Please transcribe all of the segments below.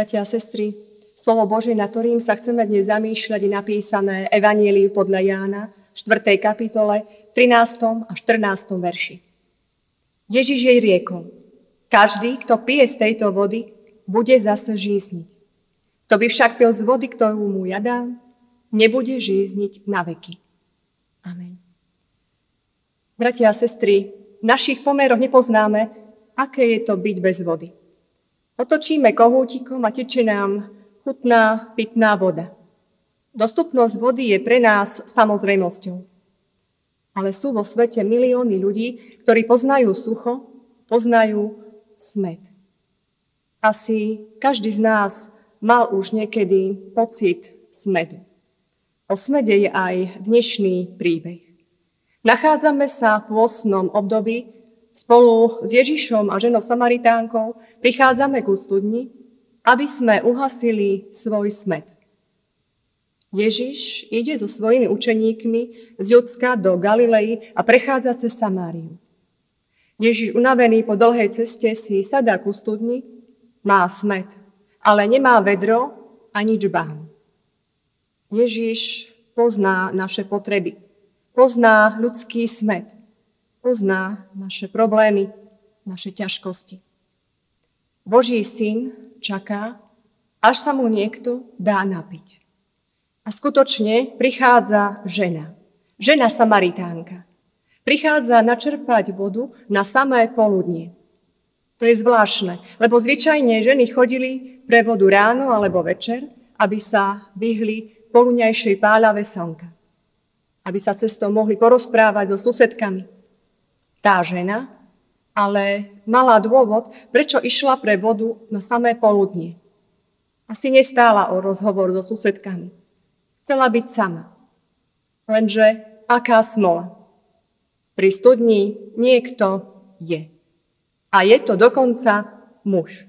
Bratia a sestry, slovo Bože, na ktorým sa chceme dnes zamýšľať, je napísané Evanieliu podľa Jána, 4. kapitole, 13. a 14. verši. Ježiš jej riekol, každý, kto pije z tejto vody, bude zase žízniť. Kto by však pil z vody, ktorú mu ja dám, nebude žízniť na veky. Amen. Bratia a sestry, v našich pomeroch nepoznáme, aké je to byť bez vody. Otočíme kohútikom a teče nám chutná pitná voda. Dostupnosť vody je pre nás samozrejmosťou. Ale sú vo svete milióny ľudí, ktorí poznajú sucho, poznajú smet. Asi každý z nás mal už niekedy pocit smedu. O smede je aj dnešný príbeh. Nachádzame sa v 8. období Spolu s Ježišom a ženou Samaritánkou prichádzame ku studni, aby sme uhasili svoj smet. Ježiš ide so svojimi učeníkmi z Judska do Galilei a prechádza cez Samáriu. Ježiš unavený po dlhej ceste si sadá ku studni, má smet, ale nemá vedro ani čbán. Ježiš pozná naše potreby, pozná ľudský smet – pozná naše problémy, naše ťažkosti. Boží syn čaká, až sa mu niekto dá napiť. A skutočne prichádza žena, žena Samaritánka. Prichádza načerpať vodu na samé poludnie. To je zvláštne, lebo zvyčajne ženy chodili pre vodu ráno alebo večer, aby sa vyhli poludňajšej páľave slnka. Aby sa cestou mohli porozprávať so susedkami, tá žena, ale mala dôvod, prečo išla pre vodu na samé poludnie. Asi nestála o rozhovor so susedkami. Chcela byť sama. Lenže aká smola. Pri studni niekto je. A je to dokonca muž.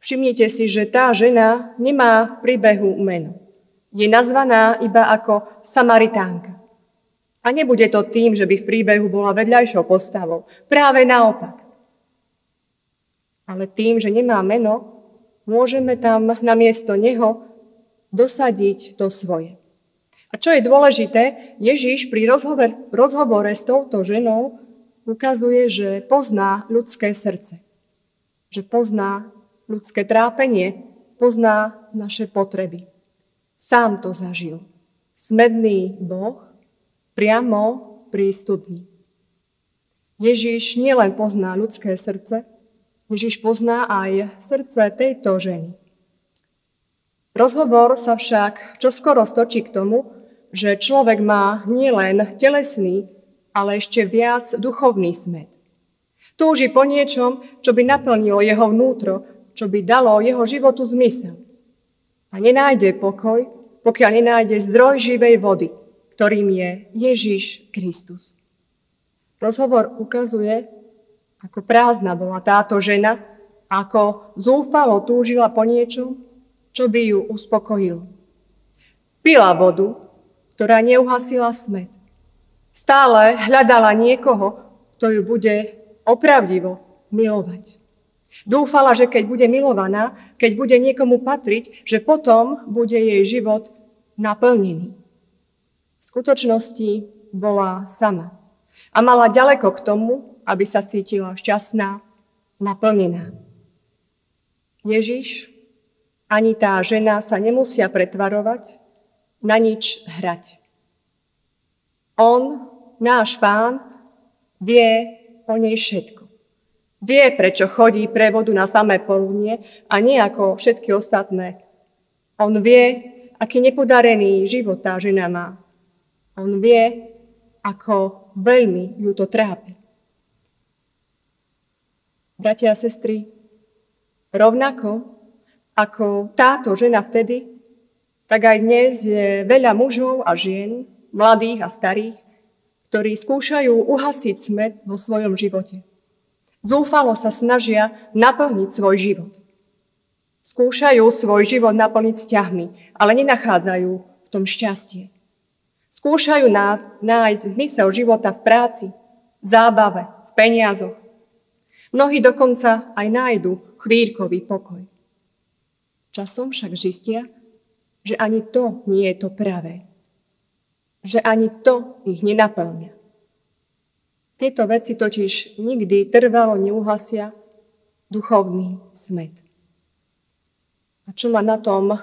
Všimnite si, že tá žena nemá v príbehu meno. Je nazvaná iba ako Samaritánka. A nebude to tým, že by v príbehu bola vedľajšou postavou. Práve naopak. Ale tým, že nemá meno, môžeme tam namiesto neho dosadiť to svoje. A čo je dôležité, Ježiš pri rozhovore, rozhovore s touto ženou ukazuje, že pozná ľudské srdce. Že pozná ľudské trápenie, pozná naše potreby. Sám to zažil. Smedný Boh priamo pri studni. Ježiš nielen pozná ľudské srdce, Ježiš pozná aj srdce tejto ženy. Rozhovor sa však čoskoro stočí k tomu, že človek má nielen telesný, ale ešte viac duchovný smet. Túži po niečom, čo by naplnilo jeho vnútro, čo by dalo jeho životu zmysel. A nenájde pokoj, pokiaľ nenájde zdroj živej vody – ktorým je Ježiš Kristus. Rozhovor ukazuje, ako prázdna bola táto žena, ako zúfalo túžila po niečom, čo by ju uspokojilo. Pila vodu, ktorá neuhasila smet. Stále hľadala niekoho, kto ju bude opravdivo milovať. Dúfala, že keď bude milovaná, keď bude niekomu patriť, že potom bude jej život naplnený skutočnosti bola sama a mala ďaleko k tomu, aby sa cítila šťastná, naplnená. Ježiš ani tá žena sa nemusia pretvarovať, na nič hrať. On, náš pán, vie o nej všetko. Vie, prečo chodí pre vodu na samé poludnie a nie ako všetky ostatné. On vie, aký nepodarený život tá žena má. On vie, ako veľmi ju to trápi. Bratia a sestry, rovnako ako táto žena vtedy, tak aj dnes je veľa mužov a žien, mladých a starých, ktorí skúšajú uhasiť smet vo svojom živote. Zúfalo sa snažia naplniť svoj život. Skúšajú svoj život naplniť vzťahmi, ale nenachádzajú v tom šťastie. Skúšajú nás nájsť zmysel života v práci, zábave, v peniazoch. Mnohí dokonca aj nájdu chvíľkový pokoj. Časom však zistia, že ani to nie je to pravé. Že ani to ich nenaplňa. Tieto veci totiž nikdy trvalo neuhasia duchovný smet. A čo ma na tom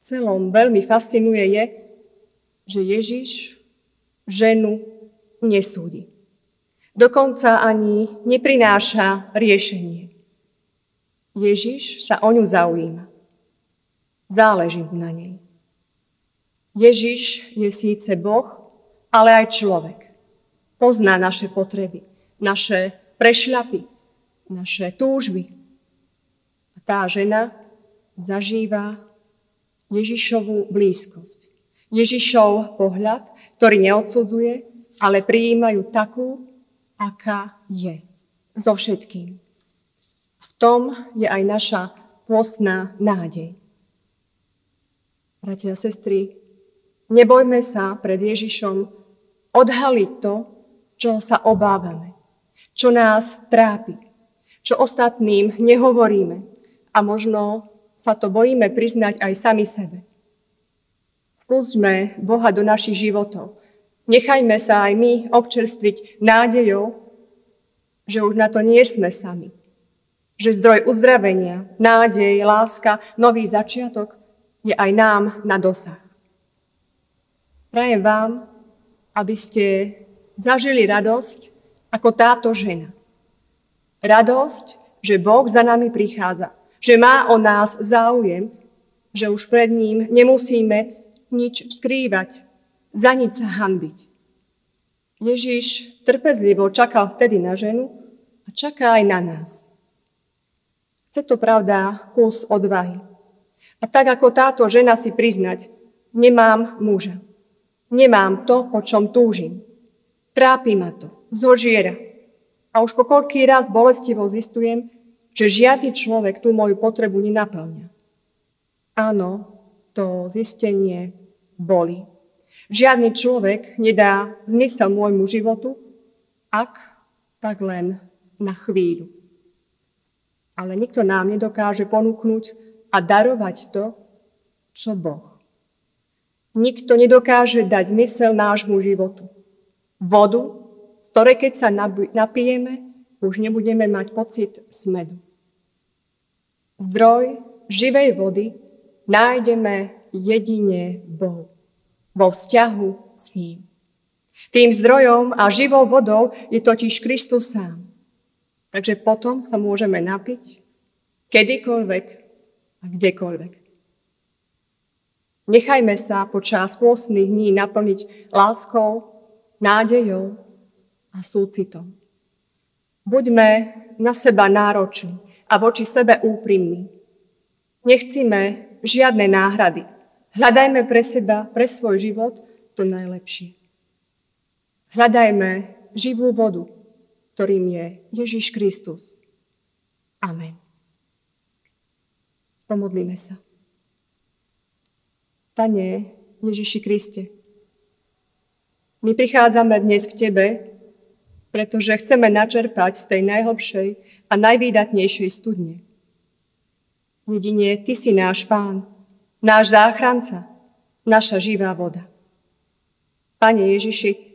celom veľmi fascinuje je, že Ježiš ženu nesúdi. Dokonca ani neprináša riešenie. Ježiš sa o ňu zaujíma. Záleží na nej. Ježiš je síce Boh, ale aj človek. Pozná naše potreby, naše prešľapy, naše túžby. A tá žena zažíva Ježišovú blízkosť. Ježišov pohľad, ktorý neodsudzuje, ale prijímajú takú, aká je. So všetkým tom je aj naša pôstná nádej. Bratia a sestry, nebojme sa pred Ježišom odhaliť to, čo sa obávame, čo nás trápi, čo ostatným nehovoríme a možno sa to bojíme priznať aj sami sebe. Vpúsťme Boha do našich životov. Nechajme sa aj my občerstviť nádejou, že už na to nie sme sami že zdroj uzdravenia, nádej, láska, nový začiatok je aj nám na dosah. Prajem vám, aby ste zažili radosť ako táto žena. Radosť, že Boh za nami prichádza, že má o nás záujem, že už pred ním nemusíme nič skrývať, za nič sa hanbiť. Ježiš trpezlivo čakal vtedy na ženu a čaká aj na nás. Chce to, pravda, kus odvahy. A tak ako táto žena si priznať, nemám muža. Nemám to, po čom túžim. Trápi ma to, zožiera. A už po raz bolestivo zistujem, že žiadny človek tú moju potrebu nenaplňa. Áno, to zistenie boli. Žiadny človek nedá zmysel môjmu životu, ak tak len na chvíľu ale nikto nám nedokáže ponúknuť a darovať to, čo Boh. Nikto nedokáže dať zmysel nášmu životu. Vodu, z ktorej keď sa napijeme, už nebudeme mať pocit smedu. Zdroj živej vody nájdeme jedine Bohu, vo vzťahu s ním. Tým zdrojom a živou vodou je totiž Kristus sám. Takže potom sa môžeme napiť kedykoľvek a kdekoľvek. Nechajme sa počas pôstnych dní naplniť láskou, nádejou a súcitom. Buďme na seba nároční a voči sebe úprimní. Nechcíme žiadne náhrady. Hľadajme pre seba, pre svoj život to najlepšie. Hľadajme živú vodu, ktorým je Ježiš Kristus. Amen. Pomodlíme sa. Pane Ježiši Kriste, my prichádzame dnes k Tebe, pretože chceme načerpať z tej najhlbšej a najvýdatnejšej studne. Jedine Ty si náš Pán, náš záchranca, naša živá voda. Pane Ježiši,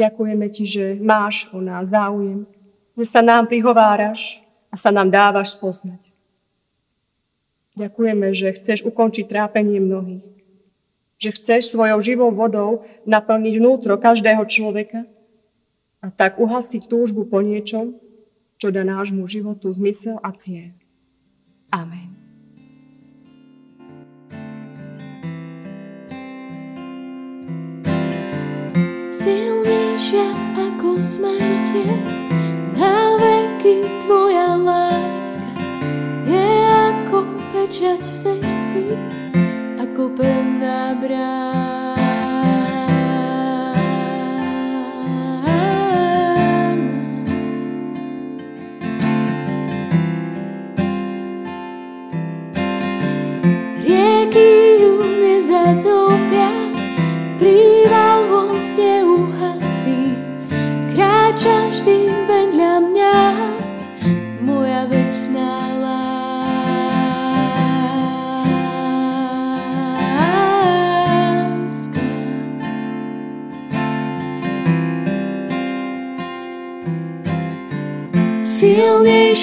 Ďakujeme Ti, že máš o nás záujem, že sa nám prihováraš a sa nám dávaš spoznať. Ďakujeme, že chceš ukončiť trápenie mnohých, že chceš svojou živou vodou naplniť vnútro každého človeka a tak uhasiť túžbu po niečom, čo dá nášmu životu zmysel a cieľ. Amen. Silnejšia ako smrte. Na veky tvoja láska je ako pečať v srdci, ako pevná brána.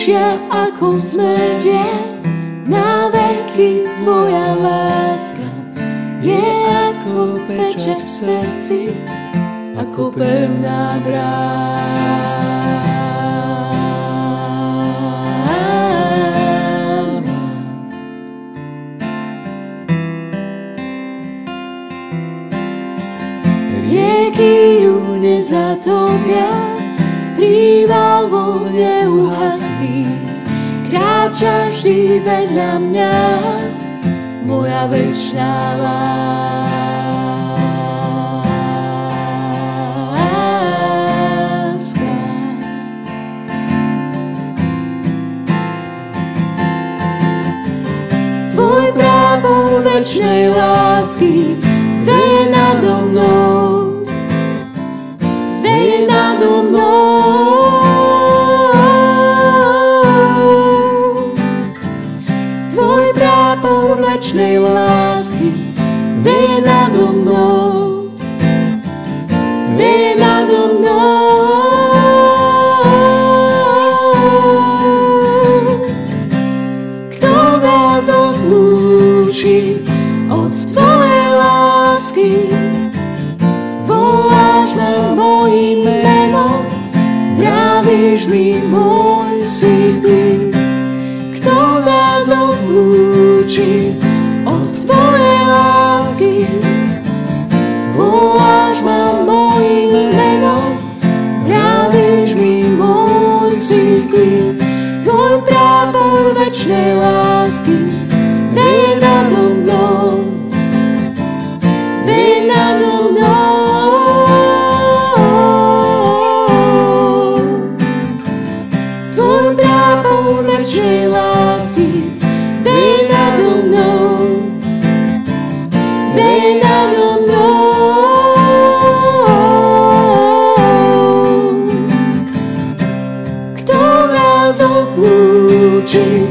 Silnejšia ako smrť je, na veky tvoja láska je ako pečať v srdci, ako pevná brána. Rieky ju nezatopia, príval vo vne uhasí. Kráča vždy vedľa mňa, moja večná láska. Tvoj právo večnej lásky veje nado mnou, prápor večnej večnej lásky. Veje nado mnou, veje nado mnou. Tvoj prápor večnej lásky. Veje nado mnou, odlúči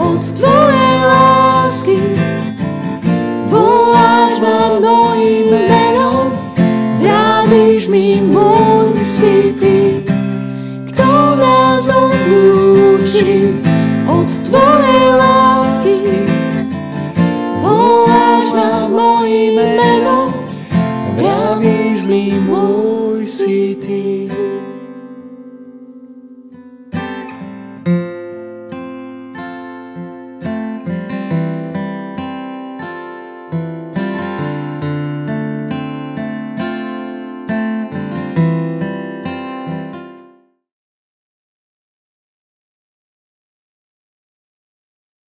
od Tvojej lásky? Voláš ma mojim menom, vravíš mi môj si Ty. Kto nás odlúči od Tvojej lásky? Voláš ma mojim menom, vravíš mi môj si Ty.